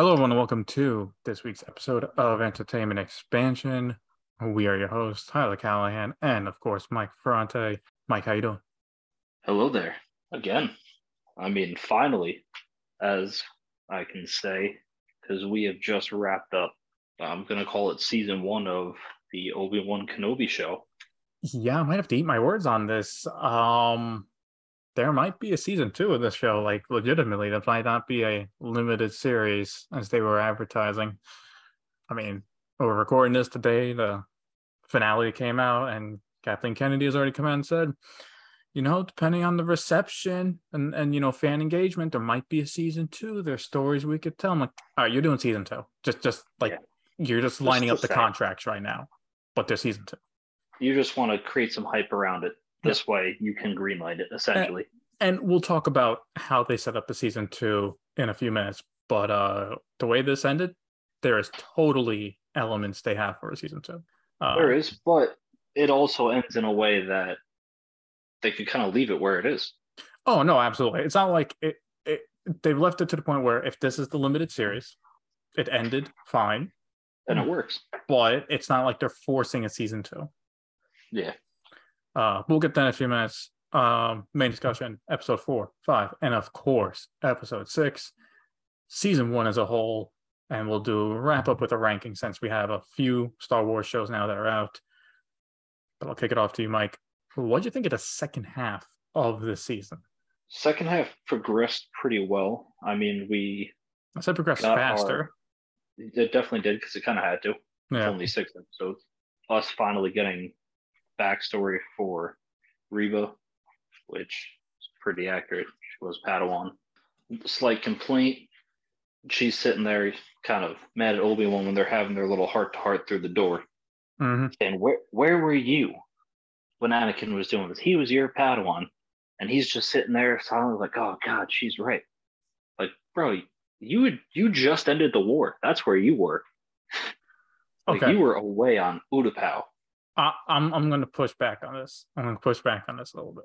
Hello, everyone, and welcome to this week's episode of Entertainment Expansion. We are your hosts, Tyler Callahan, and of course, Mike Ferrante. Mike, how you doing? Hello there again. I mean, finally, as I can say, because we have just wrapped up. I'm gonna call it season one of the Obi Wan Kenobi show. Yeah, I might have to eat my words on this. Um, there might be a season two of this show, like legitimately. That might not be a limited series as they were advertising. I mean, we're recording this today. The finale came out, and Kathleen Kennedy has already come out and said, you know, depending on the reception and and you know fan engagement, there might be a season two. There's stories we could tell. I'm like, all right, you're doing season two. Just just like yeah. you're just lining just up the contracts right now, but there's season two. You just want to create some hype around it. This way, you can greenlight it essentially. And, and we'll talk about how they set up the season two in a few minutes. But uh the way this ended, there is totally elements they have for a season two. Uh, there is, but it also ends in a way that they could kind of leave it where it is. Oh no, absolutely. It's not like it, it they've left it to the point where if this is the limited series, it ended fine. And it works. But it's not like they're forcing a season two. Yeah. Uh we'll get that in a few minutes. Um main discussion, episode four, five, and of course, episode six, season one as a whole. And we'll do wrap up with a ranking since we have a few Star Wars shows now that are out. But I'll kick it off to you, Mike. What do you think of the second half of the season? Second half progressed pretty well. I mean, we. I said progressed faster. Our, it definitely did because it kind of had to. Yeah. only six episodes. Us finally getting backstory for Reva, which is pretty accurate. She was Padawan. Slight complaint. She's sitting there, kind of mad at Obi Wan when they're having their little heart to heart through the door. Mm-hmm. And where where were you when Anakin was doing this. He was your Padawan, and he's just sitting there silent, like, "Oh God, she's right." Like, bro, you would you just ended the war. That's where you were. like, okay. you were away on Utapau. I, I'm I'm going to push back on this. I'm going to push back on this a little bit.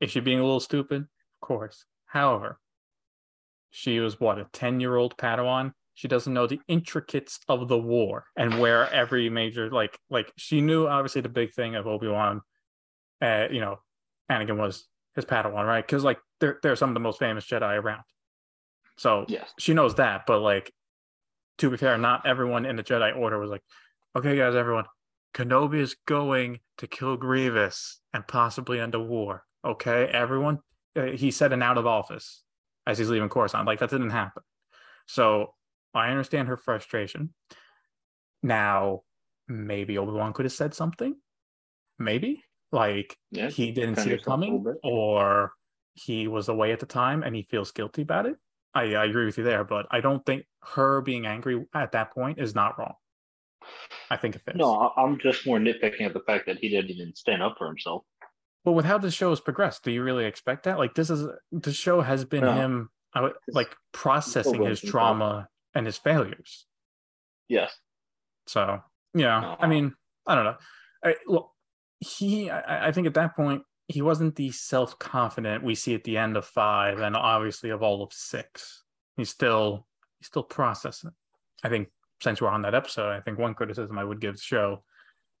Is she being a little stupid? Of course. However, she was what a ten year old Padawan. She doesn't know the intricates of the war and where every major like like she knew obviously the big thing of Obi Wan uh, you know, Anakin was his Padawan, right? Because like they're they're some of the most famous Jedi around. So yes. she knows that, but like to be fair, not everyone in the Jedi Order was like, okay, guys, everyone, Kenobi is going to kill Grievous and possibly end a war. Okay, everyone. Uh, he said an out of office as he's leaving Coruscant. Like that didn't happen. So I understand her frustration. Now, maybe Obi Wan could have said something. Maybe like yeah, he didn't see it coming, or he was away at the time and he feels guilty about it. I, I agree with you there, but I don't think her being angry at that point is not wrong. I think it fits. No, I'm just more nitpicking at the fact that he didn't even stand up for himself. But with how the show has progressed, do you really expect that? Like this is the show has been no. him would, like processing his trauma and his failures. Yes. So yeah, no. I mean, I don't know. I, look, he I, I think at that point he wasn't the self confident we see at the end of five and obviously of all of six. He's still he's still processing. I think since we're on that episode, I think one criticism I would give the show,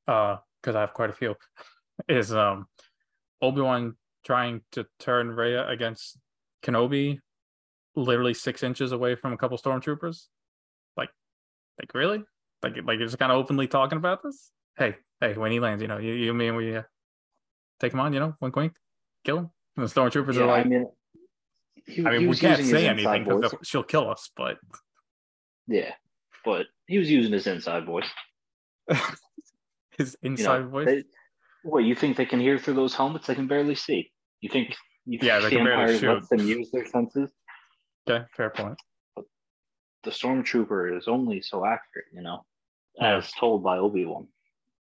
uh, because I have quite a few, is um Obi Wan trying to turn Rey against Kenobi, literally six inches away from a couple stormtroopers. Like, like really? Like, like you're just kind of openly talking about this? Hey, hey, when he lands, you know, you, you mean we uh, take him on, you know, wink, wink, kill him. And the stormtroopers yeah, are like, I mean, he, I mean, we can't say anything because she'll kill us, but yeah, but he was using his inside voice. his inside you know, voice. They, what you think they can hear through those helmets? They can barely see. You think? You yeah, they can barely shoot. Lets them use their senses. Okay, fair point. But the stormtrooper is only so accurate, you know, yeah. as told by Obi Wan.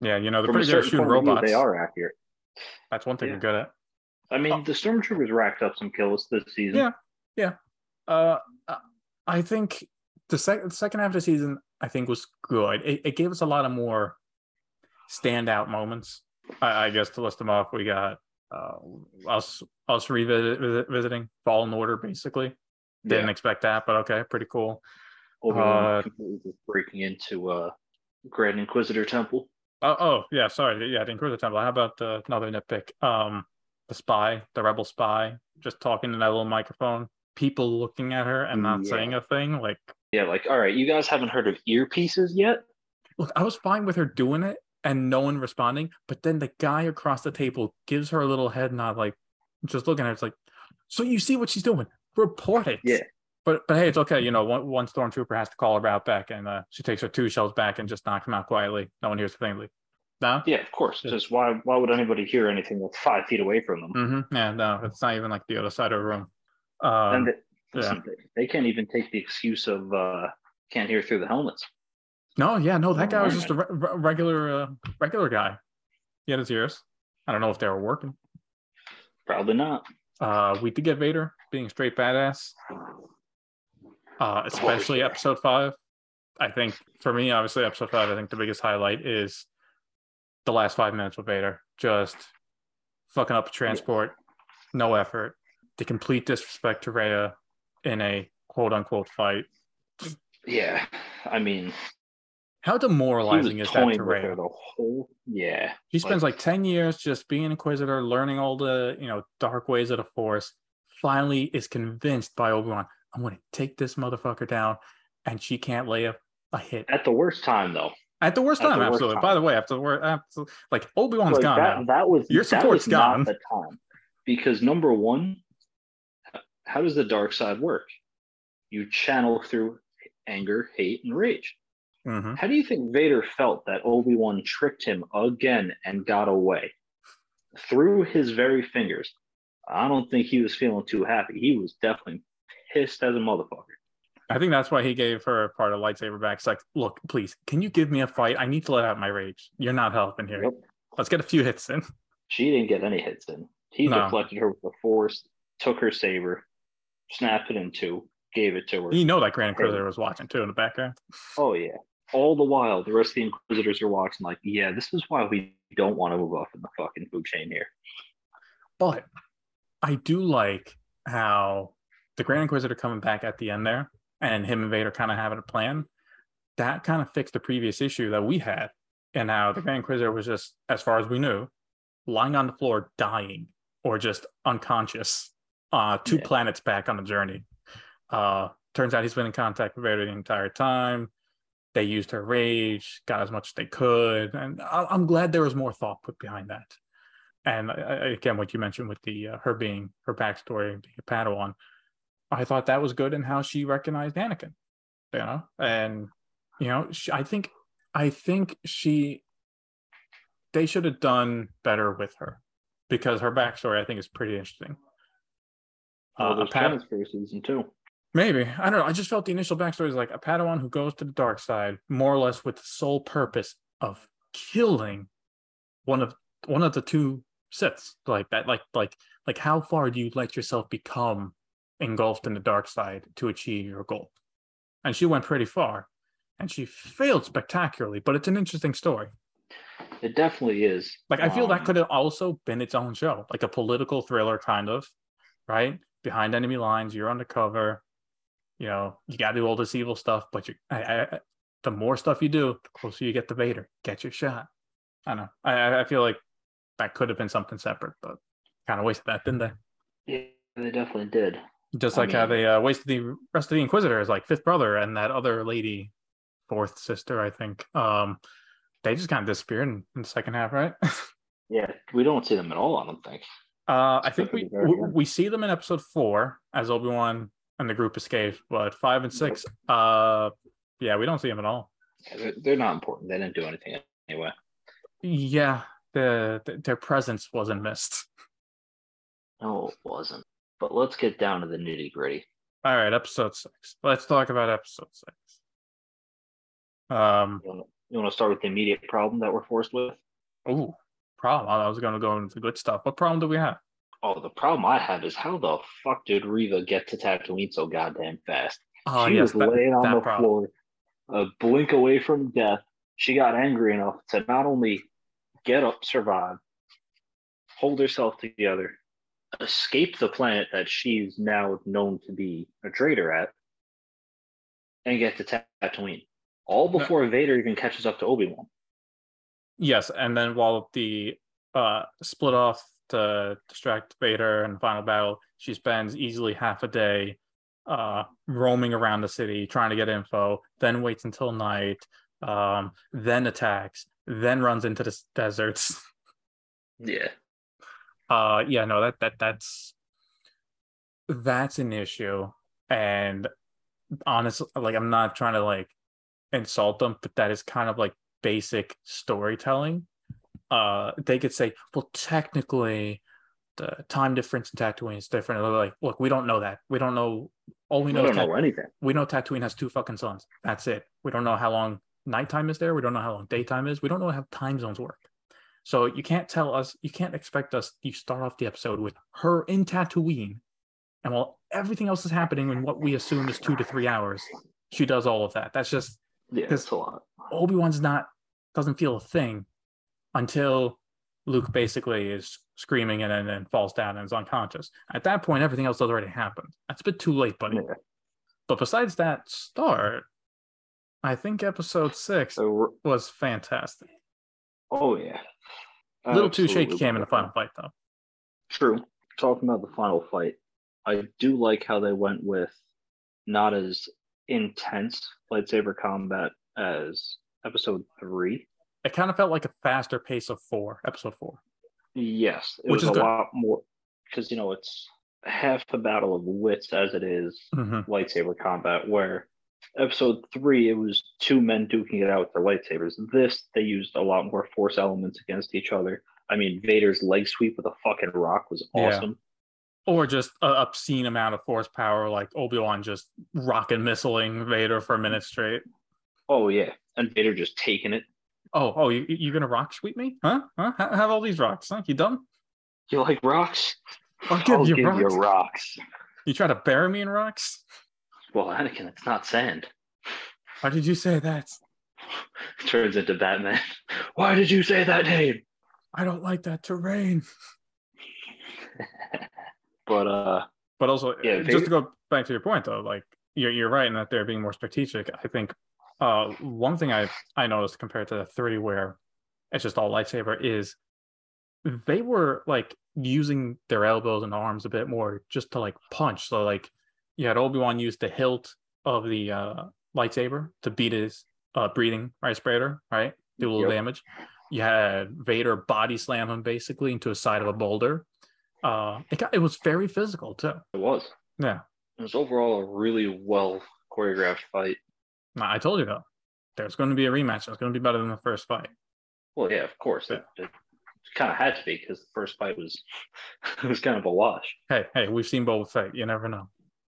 Yeah, you know, they're From pretty good at shooting robots. View, they are accurate. That's one thing yeah. are good at. I mean, oh. the stormtroopers racked up some kills this season. Yeah, yeah. Uh, I think the, sec- the second half of the season, I think, was good. It, it gave us a lot of more standout moments. I, I guess to list them off, we got uh, us us revisiting Fallen Order, basically. Didn't yeah. expect that, but okay, pretty cool. Uh, breaking into uh Grand Inquisitor Temple. Oh, oh yeah, sorry, yeah, the Inquisitor Temple. How about the, another nitpick? Um, the spy, the rebel spy, just talking in that little microphone. People looking at her and not yeah. saying a thing. Like, yeah, like, all right, you guys haven't heard of earpieces yet? Look, I was fine with her doing it and no one responding, but then the guy across the table gives her a little head nod, like, just looking at her. It's like, so you see what she's doing? Report it. Yeah. But but hey, it's okay. You know, one, one stormtrooper has to call her out back, and uh, she takes her two shells back and just knocks them out quietly. No one hears a thing. No. Yeah, of course. Just why why would anybody hear anything that's five feet away from them? Mm-hmm. Yeah, no, it's not even like the other side of the room. Um, and yeah. they can't even take the excuse of uh, can't hear through the helmets. No, yeah, no, that guy was just a re- regular uh, regular guy. He had his ears. I don't know if they were working. Probably not. Uh, we did get Vader being straight badass, uh, especially oh, episode five. I think for me, obviously, episode five, I think the biggest highlight is the last five minutes with Vader. Just fucking up transport, no effort, the complete disrespect to Rey in a quote unquote fight. Yeah, I mean, how demoralizing is that to Rey? The whole, yeah. He spends like, like 10 years just being an Inquisitor, learning all the, you know, dark ways of the Force. Finally is convinced by Obi-Wan, I'm going to take this motherfucker down. And she can't lay a, a hit. At the worst time, though. At the worst time, the absolutely. Worst time. By the way, after the worst, like Obi-Wan's like gone that. That was your support's that was gone. the time. Because number one, how does the dark side work? You channel through anger, hate, and rage. Mm-hmm. How do you think Vader felt that Obi Wan tricked him again and got away through his very fingers? I don't think he was feeling too happy. He was definitely pissed as a motherfucker. I think that's why he gave her part of lightsaber back. It's like, look, please, can you give me a fight? I need to let out my rage. You're not helping here. Yep. Let's get a few hits in. She didn't get any hits in. He no. deflected her with the force, took her saber, snapped it in two, gave it to her. You know that Grand Inquisitor was watching too in the background. Oh yeah all the while, the rest of the Inquisitors are watching, like, yeah, this is why we don't want to move off in the fucking food chain here. But I do like how the Grand Inquisitor coming back at the end there and him and Vader kind of having a plan. That kind of fixed the previous issue that we had, and how the Grand Inquisitor was just, as far as we knew, lying on the floor, dying or just unconscious, uh, two yeah. planets back on the journey. Uh, turns out he's been in contact with Vader the entire time they used her rage, got as much as they could, and I'm glad there was more thought put behind that. And again, what you mentioned with the uh, her being her backstory, being a Padawan, I thought that was good in how she recognized Anakin, you know, and you know, she, I think, I think she, they should have done better with her because her backstory I think is pretty interesting. Well, uh, there's Pad- for season two. Maybe. I don't know. I just felt the initial backstory is like a Padawan who goes to the dark side, more or less with the sole purpose of killing one of one of the two Siths. Like that, like like like how far do you let yourself become engulfed in the dark side to achieve your goal? And she went pretty far. And she failed spectacularly, but it's an interesting story. It definitely is. Like I feel um, that could have also been its own show, like a political thriller kind of, right? Behind enemy lines, you're undercover, you know, you got to do all this evil stuff, but you, I, I, the more stuff you do, the closer you get to Vader. Get your shot. I know. I, I feel like that could have been something separate, but kind of wasted that, didn't they? Yeah, they definitely did. Just like I mean, how they uh, wasted the rest of the Inquisitors, like fifth brother and that other lady, fourth sister, I think. Um, they just kind of disappeared in, in the second half, right? yeah, we don't see them at all. I don't think. Uh, I think we, we, see them in episode four as Obi Wan and the group escapes. But five and six, uh, yeah, we don't see them at all. Yeah, they're, they're not important. They didn't do anything anyway. Yeah, the, the their presence wasn't missed. No, it wasn't. But let's get down to the nitty gritty. All right, episode six. Let's talk about episode six. Um, you want to start with the immediate problem that we're forced with? Oh, problem. I was going to go into the good stuff. What problem do we have? Oh, the problem I have is how the fuck did Reva get to Tatooine so goddamn fast? Oh, she yes, was that, laying on the problem. floor, a blink away from death. She got angry enough to not only get up, survive, hold herself together, escape the planet that she's now known to be a traitor at, and get to Tatooine, all before no. Vader even catches up to Obi Wan. Yes, and then while the uh, split off to distract Vader and final battle, she spends easily half a day uh, roaming around the city trying to get info, then waits until night, um, then attacks, then runs into the deserts. Yeah. Uh, yeah, no, that that that's that's an issue, and honestly, like I'm not trying to like insult them, but that is kind of like basic storytelling. Uh, they could say, well, technically, the time difference in Tatooine is different. they're like, look, we don't know that. We don't know. All we know we don't Tat- know anything. We know Tatooine has two fucking suns. That's it. We don't know how long nighttime is there. We don't know how long daytime is. We don't know how time zones work. So you can't tell us. You can't expect us. You start off the episode with her in Tatooine, and while everything else is happening in what we assume is two to three hours, she does all of that. That's just yeah, it's a lot. Obi Wan's not doesn't feel a thing until Luke basically is screaming and then falls down and is unconscious. At that point, everything else has already happened. That's a bit too late, buddy. Yeah. But besides that start, I think episode six so, was fantastic. Oh yeah. A little too shaky cam in the final fight though. True. Talking about the final fight, I do like how they went with not as intense lightsaber combat as episode three it kind of felt like a faster pace of four, episode four. Yes, it Which was a good. lot more because you know it's half the battle of wits as it is mm-hmm. lightsaber combat. Where episode three, it was two men duking it out with their lightsabers. This they used a lot more force elements against each other. I mean, Vader's leg sweep with a fucking rock was awesome. Yeah. Or just an obscene amount of force power, like Obi Wan just rocket missiling Vader for a minute straight. Oh yeah, and Vader just taking it. Oh, oh, you you gonna rock sweep me? Huh? Huh? Have all these rocks? Huh? You done? You like rocks? I'll give, I'll you, give rocks. you rocks. You try to bury me in rocks? Well, Anakin, it's not sand. Why did you say that? Turns into Batman. Why did you say that name? I don't like that terrain. but uh but also yeah, just to go back to your point though, like you're you're right in that they're being more strategic. I think uh, one thing I I noticed compared to the three where it's just all lightsaber is they were like using their elbows and arms a bit more just to like punch. So like you had Obi Wan use the hilt of the uh, lightsaber to beat his uh, breathing respirator, right? Do a little yep. damage. You had Vader body slam him basically into a side of a boulder. Uh, it got, it was very physical too. It was. Yeah. It was overall a really well choreographed fight. I told you though, there's going to be a rematch. It's going to be better than the first fight. Well, yeah, of course. It, it kind of had to be because the first fight was it was kind of a wash. Hey, hey, we've seen both fight. You never know.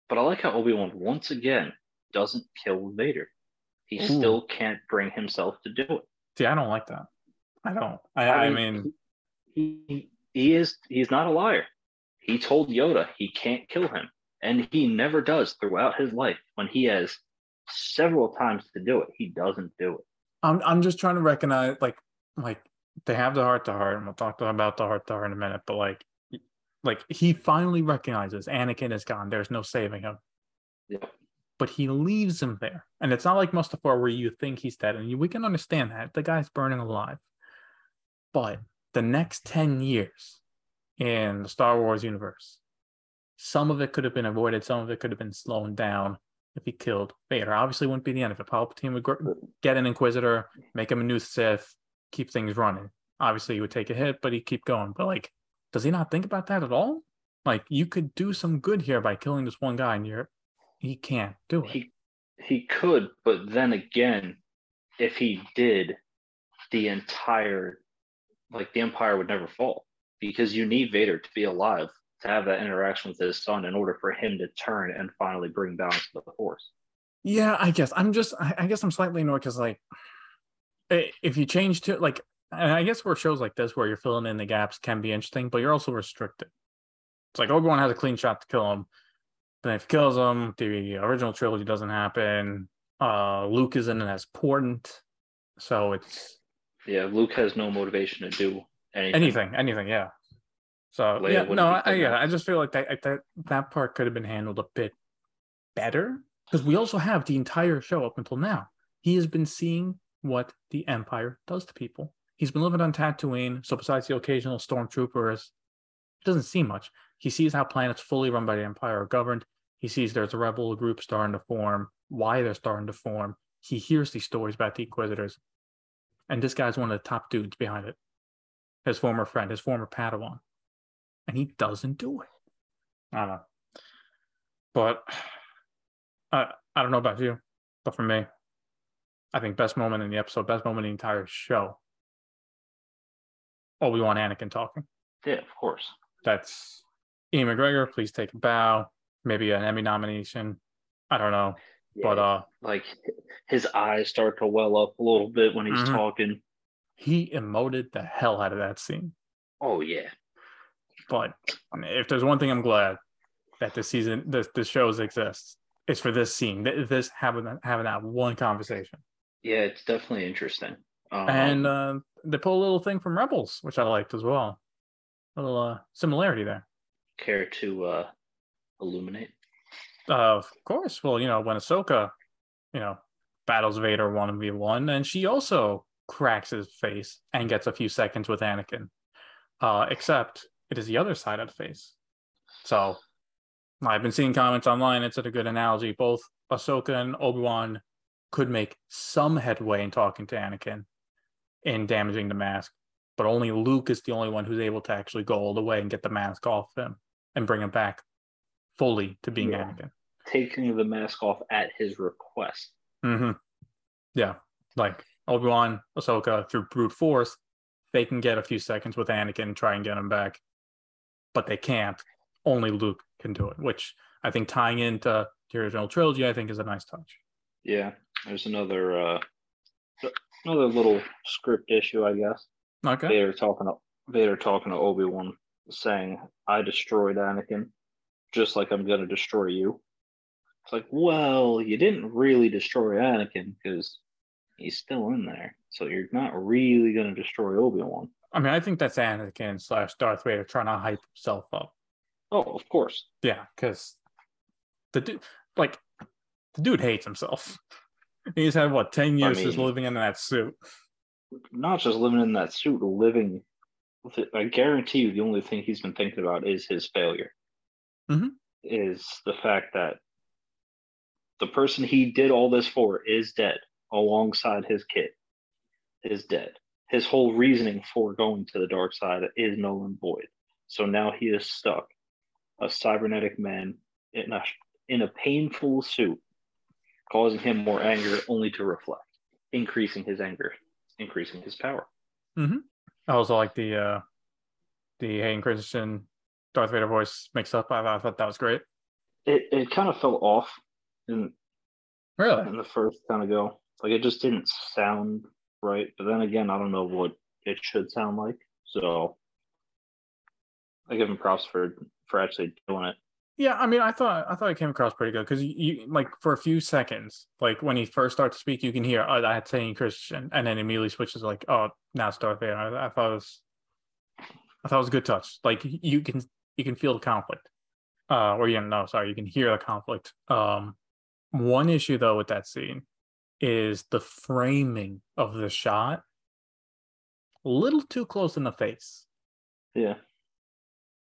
But I like how Obi Wan once again doesn't kill Vader. He Ooh. still can't bring himself to do it. See, I don't like that. I don't. I, I, I mean, he he is he's not a liar. He told Yoda he can't kill him, and he never does throughout his life when he has several times to do it. He doesn't do it. I'm I'm just trying to recognize like like they have the heart to heart, and we'll talk about the heart to heart in a minute. But like like he finally recognizes Anakin is gone. There's no saving him. Yeah. But he leaves him there, and it's not like Mustafar where you think he's dead, and you, we can understand that the guy's burning alive. But the next ten years in the Star Wars universe, some of it could have been avoided, some of it could have been slowed down if he killed Vader. Obviously, wouldn't be the end of it. Palpatine would get an Inquisitor, make him a new Sith, keep things running. Obviously, he would take a hit, but he'd keep going. But like, does he not think about that at all? Like, you could do some good here by killing this one guy, and you're he can't do it. He he could, but then again, if he did, the entire like the Empire would never fall because you need Vader to be alive to have that interaction with his son in order for him to turn and finally bring balance to the force. Yeah, I guess I'm just I guess I'm slightly annoyed because like if you change to like and I guess where shows like this where you're filling in the gaps can be interesting, but you're also restricted. It's like Obi Wan has a clean shot to kill him. Then if he kills him, the original trilogy doesn't happen. Uh Luke isn't as important. So it's Yeah, Luke has no motivation to do anything. Anything, anything, yeah. So Leia yeah, no, I, yeah, I just feel like that, that that part could have been handled a bit better. Because we also have the entire show up until now. He has been seeing what the Empire does to people. He's been living on Tatooine, so besides the occasional stormtroopers, it doesn't see much. He sees how planets fully run by the Empire are governed. He sees there's a rebel group starting to form, why they're starting to form. He hears these stories about the Inquisitors. And this guy's one of the top dudes behind it. His former friend, his former Padawan. And he doesn't do it. I don't know. But I, I don't know about you, but for me, I think best moment in the episode, best moment in the entire show. Obi Wan Anakin talking. Yeah, of course. That's Ian McGregor. Please take a bow. Maybe an Emmy nomination. I don't know, yeah, but uh, like his eyes start to well up a little bit when he's mm-hmm. talking. He emoted the hell out of that scene. Oh yeah. But if there's one thing I'm glad that this season, this the shows exists, it's for this scene. This having having that one conversation. Yeah, it's definitely interesting. Um, and uh, they pull a little thing from Rebels, which I liked as well. A little uh, similarity there. Care to uh, illuminate? Uh, of course. Well, you know, when Ahsoka, you know, battles Vader one v one, and she also cracks his face and gets a few seconds with Anakin. Uh, except it is the other side of the face. So I've been seeing comments online. It's a good analogy. Both Ahsoka and Obi Wan could make some headway in talking to Anakin in damaging the mask, but only Luke is the only one who's able to actually go all the way and get the mask off him and bring him back fully to being yeah. Anakin. Taking the mask off at his request. Mm-hmm. Yeah, like Obi Wan, Ahsoka through brute force, they can get a few seconds with Anakin and try and get him back, but they can't. Only Luke can do it, which I think tying into the original trilogy, I think is a nice touch. Yeah, there's another uh, another little script issue, I guess. Okay. Vader talking to Vader talking to Obi Wan, saying, "I destroyed Anakin, just like I'm gonna destroy you." It's like, well, you didn't really destroy Anakin because he's still in there, so you're not really gonna destroy Obi Wan. I mean, I think that's Anakin slash Darth Vader trying to hype himself up. Oh, of course. Yeah, because the dude, like, the dude hates himself. He's had what ten years I mean, just living in that suit. Not just living in that suit, living. I guarantee you, the only thing he's been thinking about is his failure. Mm-hmm. Is the fact that the person he did all this for is dead, alongside his kid, is dead. His whole reasoning for going to the dark side is null and void. So now he is stuck, a cybernetic man in a in a painful suit causing him more anger only to reflect, increasing his anger, increasing his power. Mm-hmm. I also like the uh the Hayden Christensen Darth Vader voice mixed up. I, I thought that was great. It it kind of fell off in really in the first kind of go. Like it just didn't sound right. But then again, I don't know what it should sound like. So I give him props for for actually doing it. Yeah, I mean, I thought I thought it came across pretty good because you, like for a few seconds, like when he first starts to speak, you can hear oh, Hayden Christensen, and then immediately switches like oh now it's Darth Vader. I, I thought it was, I thought it was a good touch. Like you can you can feel the conflict, uh, or you know, sorry, you can hear the conflict. Um, one issue though with that scene is the framing of the shot, a little too close in the face. Yeah.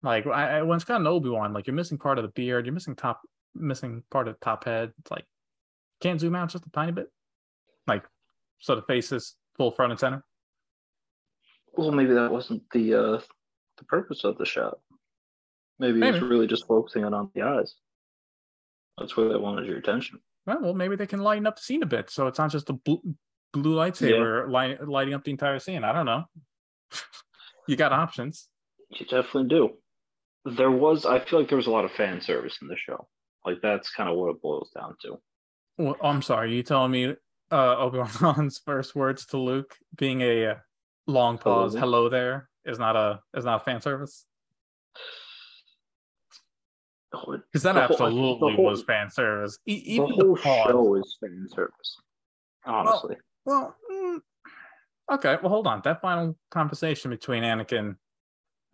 Like I, when it's got an Obi Wan, like you're missing part of the beard, you're missing top, missing part of the top head. It's like can't zoom out just a tiny bit, like so the face is full front and center. Well, maybe that wasn't the uh the purpose of the shot. Maybe, maybe. it's really just focusing on, on the eyes. That's where they wanted your attention. Well, well, maybe they can lighten up the scene a bit, so it's not just a blue, blue lightsaber yeah. light, lighting up the entire scene. I don't know. you got options. You definitely do there was I feel like there was a lot of fan service in the show. Like that's kind of what it boils down to. Well, I'm sorry, you telling me uh Obi Wan's first words to Luke being a long pause, hello, hello there, is not a is not fan service. Because that absolutely whole, was fan service. E- even the whole the show is fan service. Honestly. Well, well mm, okay. Well, hold on. That final conversation between Anakin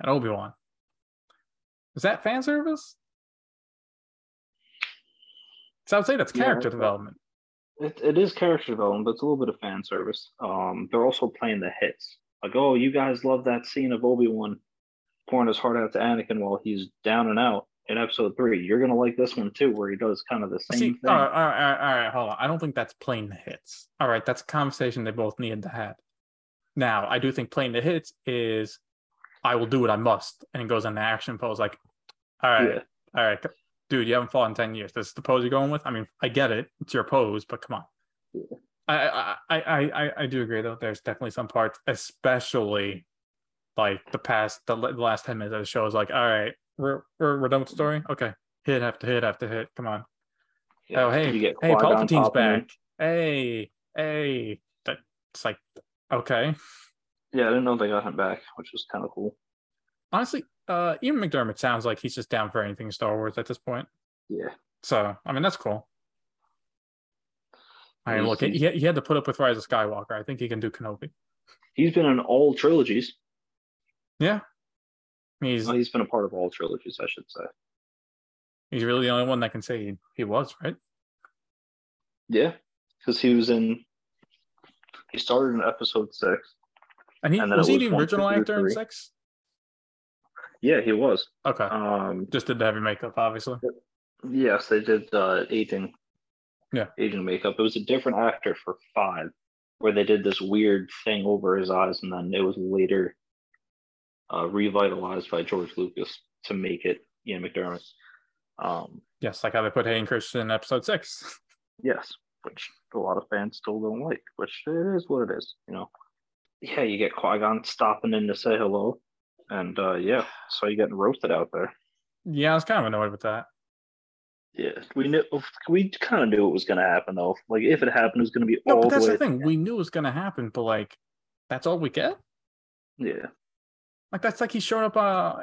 and Obi Wan is that fan service? So I would say that's character yeah, development. It, it is character development, but it's a little bit of fan service. Um, they're also playing the hits. Like, oh, you guys love that scene of Obi Wan pouring his heart out to Anakin while he's down and out in episode three. You're gonna like this one too, where he does kind of the same See, thing. All right, all right, all right, hold on. I don't think that's playing the hits. All right, that's a conversation they both needed to have. Now, I do think playing the hits is I will do what I must, and it goes on the action pose. Like, all right, yeah. all right, dude, you haven't fought in ten years. This is the pose you're going with. I mean, I get it, it's your pose, but come on. Yeah. I, I, I, I, I do agree though. There's definitely some parts, especially like the past, the, the last ten minutes of the show is like, all right, we're, we're, we're done with the story. Okay, hit after hit after hit. Come on. Yeah, oh hey, hey, Palpatine's back. Hey, hey. That's like okay. Yeah, I didn't know they got him back, which was kind of cool. Honestly, uh, Ian McDiarmid sounds like he's just down for anything Star Wars at this point. Yeah. So I mean, that's cool. I mean, look, he, he had to put up with Rise of Skywalker. I think he can do Kenobi. He's been in all trilogies. Yeah. He's well, he's been a part of all trilogies, I should say. He's really the only one that can say he, he was, right? Yeah, because he was in. He started in episode six. And he and was he the original actor in six? Yeah, he was. Okay. Um, just did the heavy makeup, obviously. Yes, they did uh, aging. Yeah. Aging makeup. It was a different actor for five, where they did this weird thing over his eyes, and then it was later uh, revitalized by George Lucas to make it Ian McDiarmid. Um, yes, like how they put Hayden Christensen in episode six. yes, which a lot of fans still don't like, which it is what it is, you know. Yeah, you get Qui Gon stopping in to say hello, and uh, yeah, so you're getting roasted out there. Yeah, I was kind of annoyed with that. Yeah, we knew we kind of knew it was going to happen though. Like if it happened, it was going to be no, all. But that's the, the thing. We knew it was going to happen, but like, that's all we get. Yeah. Like that's like he showed up uh,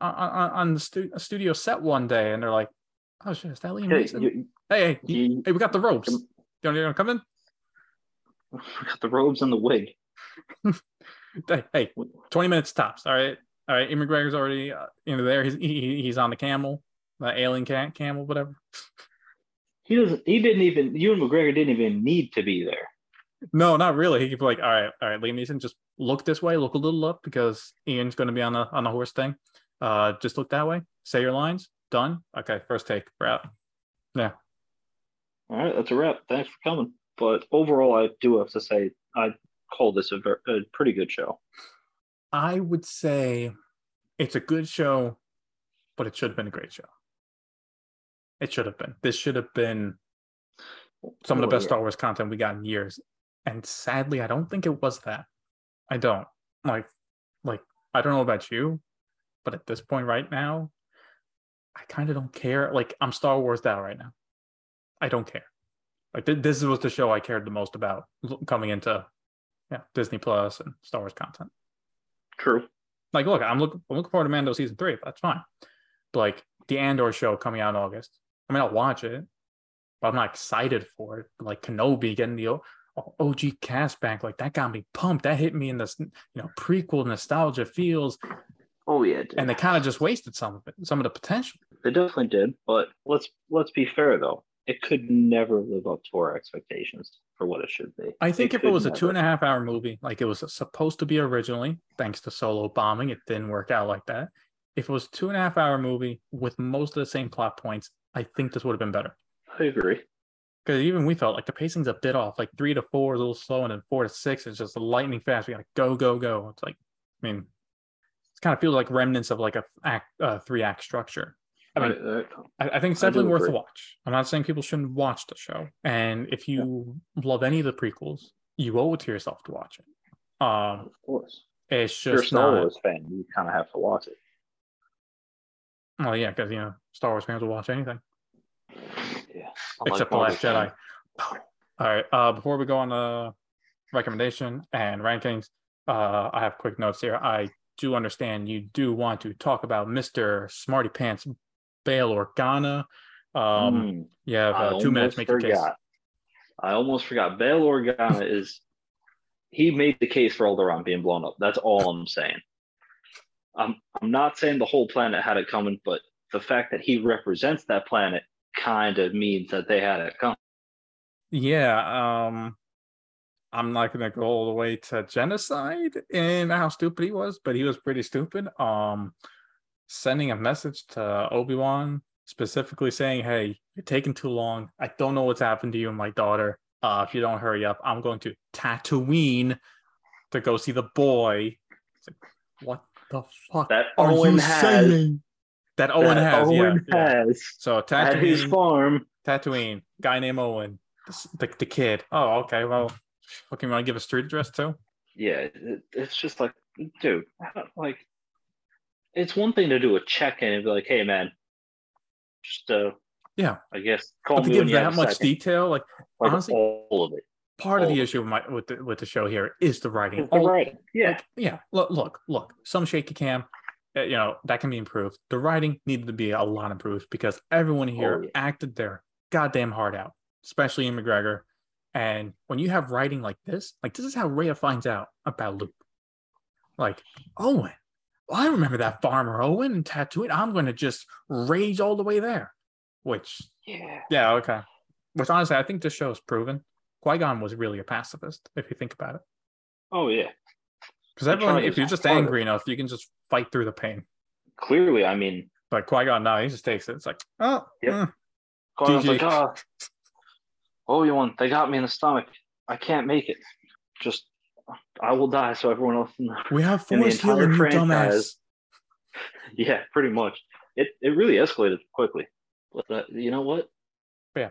on, on the stu- studio set one day, and they're like, "Oh shit, is that Liam hey, You, hey, hey, you, hey, we got the ropes. You want to come in? We got the robes and the wig. hey, hey, twenty minutes tops. All right, all right. Ian McGregor's already uh, know there. He's he, he's on the camel, the alien cat camel, whatever. He doesn't. He didn't even. Ewan McGregor didn't even need to be there. No, not really. He could be like, all right, all right, Liam Neeson, just look this way, look a little up because Ian's going to be on the on the horse thing. Uh, just look that way. Say your lines. Done. Okay, first take. We're out. Yeah. All right, that's a wrap. Thanks for coming. But overall, I do have to say I call this a, ver- a pretty good show. I would say it's a good show, but it should have been a great show. It should have been. This should have been some of the best Star Wars content we got in years. And sadly, I don't think it was that. I don't. Like like I don't know about you, but at this point right now, I kind of don't care. Like I'm Star Wars out right now. I don't care. Like th- this was the show I cared the most about coming into yeah, Disney Plus and Star Wars content. True. Like, look, I'm looking I'm looking forward to Mando season three. That's fine. But like the Andor show coming out in August. I mean, I'll watch it, but I'm not excited for it. Like Kenobi getting the OG cast back, like that got me pumped. That hit me in this, you know, prequel nostalgia feels. Oh yeah, and they kind of just wasted some of it, some of the potential. They definitely did, but let's let's be fair though. It could never live up to our expectations for what it should be. I think it if it was never. a two and a half hour movie, like it was supposed to be originally, thanks to solo bombing, it didn't work out like that. If it was two and a half hour movie with most of the same plot points, I think this would have been better. I agree. Because even we felt like the pacing's a bit off. Like three to four is a little slow, and then four to six is just lightning fast. We gotta go, go, go. It's like, I mean, it kind of feels like remnants of like a act, uh, three act structure. I mean, I, I, I think it's definitely worth a watch. I'm not saying people shouldn't watch the show, and if you yeah. love any of the prequels, you owe it to yourself to watch it. Um, of course, it's just if you're a Star Wars fan, you kind of have to watch it. Well, yeah, because you know Star Wars fans will watch anything. Yeah. Except the Last Jedi. All right. Uh, before we go on the recommendation and rankings, uh, I have quick notes here. I do understand you do want to talk about Mr. Smarty Pants Bail Organa. Um, mm, you have uh, two minutes. Make forgot. your case. I almost forgot. Bail Organa is he made the case for Alderaan being blown up. That's all I'm saying. I'm I'm not saying the whole planet had it coming, but the fact that he represents that planet kind of means that they had it come. Yeah, um, I'm not gonna go all the way to genocide in how stupid he was, but he was pretty stupid. Um, sending a message to Obi Wan specifically saying, "Hey, you're taking too long. I don't know what's happened to you and my daughter. Uh, if you don't hurry up, I'm going to Tatooine to go see the boy." Like, what the fuck that are Owen you has, saying? That Owen that has, Owen yeah, has. Yeah. So Tatooine, at his farm, Tatooine, guy named Owen, the, the, kid. Oh, okay. Well, fucking want to give a street address too? Yeah, it, it's just like, dude, like, it's one thing to do a check in and be like, hey, man, just uh, yeah, I guess call but to give that much second. detail, like, like honestly, all of it. Part all of the issue with, my, with the with the show here is the writing. The writing, yeah, like, yeah. Look, look, look. Some shaky cam, Eh, you know, that can be improved. The writing needed to be a lot improved because everyone here oh, yeah. acted their goddamn heart out, especially in McGregor. And when you have writing like this, like this is how Reva finds out about Luke. Like, Owen, well, I remember that farmer Owen and Tatooine. I'm going to just rage all the way there. Which, yeah, yeah, okay. Which honestly, I think this show is proven. Qui Gon was really a pacifist, if you think about it. Oh yeah, because everyone, if you're just angry enough, you can just fight through the pain. Clearly, I mean, but Qui Gon, no, he just takes it. It's like, oh, yep. Mm, like, oh, Obi Wan, they got me in the stomach. I can't make it. Just I will die so everyone else in the, we have force healing, dumbass. Yeah, pretty much. It it really escalated quickly. But uh, you know what? Yeah,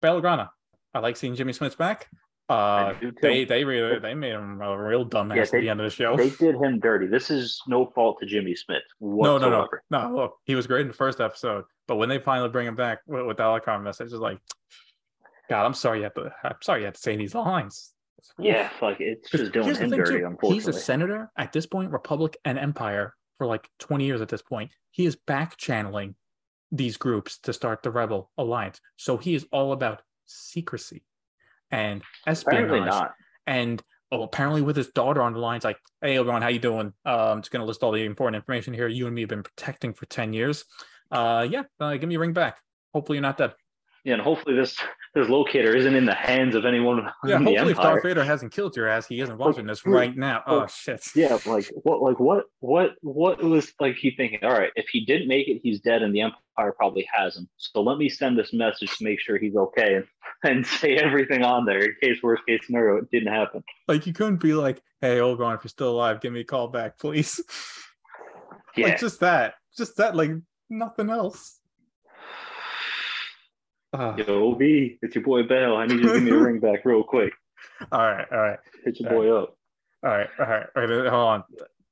Bail Organa. I like seeing Jimmy Smits back. Uh, they they really they made him a real dumbass yeah, they, at the end of the show. They did him dirty. This is no fault to Jimmy Smits. Whatsoever. No, no, no, no. Look, he was great in the first episode, but when they finally bring him back with, with the Alucard message, it's like, God, I'm sorry you have to. I'm sorry you have to say these lines. Yeah, like it's just doing him dirty. Too, unfortunately, he's a senator at this point, Republic and Empire for like 20 years at this point. He is back channeling these groups to start the Rebel Alliance. So he is all about secrecy and espionage. And oh, apparently with his daughter on the lines, like, hey, Obi-Wan, how you doing? Uh, I'm just gonna list all the important information here. You and me have been protecting for 10 years. Uh, yeah, uh, give me a ring back. Hopefully you're not dead. Yeah, and hopefully this this locator isn't in the hands of anyone. Yeah, hopefully if Darth Vader hasn't killed your ass, he isn't watching this right now. Oh shit. Yeah, like what, like what, what, what was like he thinking? All right, if he didn't make it, he's dead, and the Empire probably has him. So let me send this message to make sure he's okay, and, and say everything on there in case worst case scenario it didn't happen. Like you couldn't be like, "Hey, Obi-Wan, if you're still alive, give me a call back, please." Yeah. like just that, just that, like nothing else. Uh, Yo, B, it's your boy Bell. I need you to give me a ring back real quick. All right, all right. Hit your all boy right. up. All right, all right, all right. Hold on.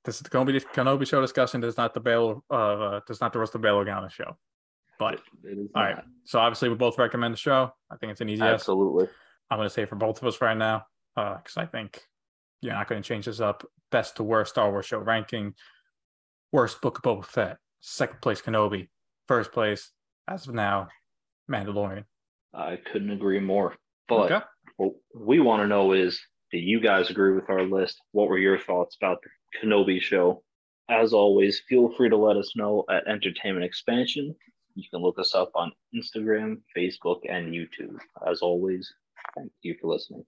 This is the Kenobi, Kenobi show discussion. Is not the Bail. Uh, this is not the rest of the Bail Organa show. But all right. So obviously, we both recommend the show. I think it's an easy. Absolutely. Yes. I'm going to say for both of us right now, because uh, I think you're not going to change this up. Best to worst Star Wars show ranking. Worst book of Boba Fett. Second place Kenobi. First place as of now Mandalorian. I couldn't agree more. But okay. what we want to know is do you guys agree with our list? What were your thoughts about the Kenobi show? As always, feel free to let us know at Entertainment Expansion. You can look us up on Instagram, Facebook, and YouTube. As always, thank you for listening.